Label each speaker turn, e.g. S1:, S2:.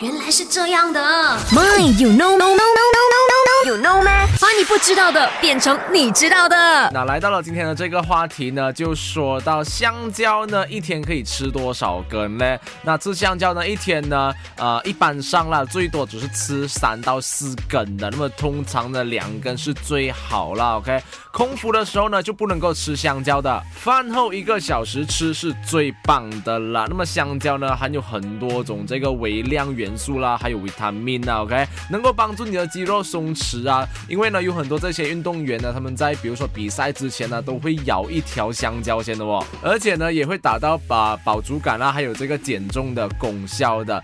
S1: 原来是这样的。
S2: My, you know, no, no,
S1: 知道的变成你知道的。
S3: 那来到了今天的这个话题呢，就说到香蕉呢，一天可以吃多少根呢？那吃香蕉呢，一天呢，呃，一般上啦，最多只是吃三到四根的。那么通常呢，两根是最好了。OK，空腹的时候呢，就不能够吃香蕉的。饭后一个小时吃是最棒的啦。那么香蕉呢，含有很多种这个微量元素啦，还有维他命啊，OK，能够帮助你的肌肉松弛啊。因为呢，有很多这些运动员呢，他们在比如说比赛之前呢，都会咬一条香蕉先的哦，而且呢，也会达到把饱足感啊，还有这个减重的功效的。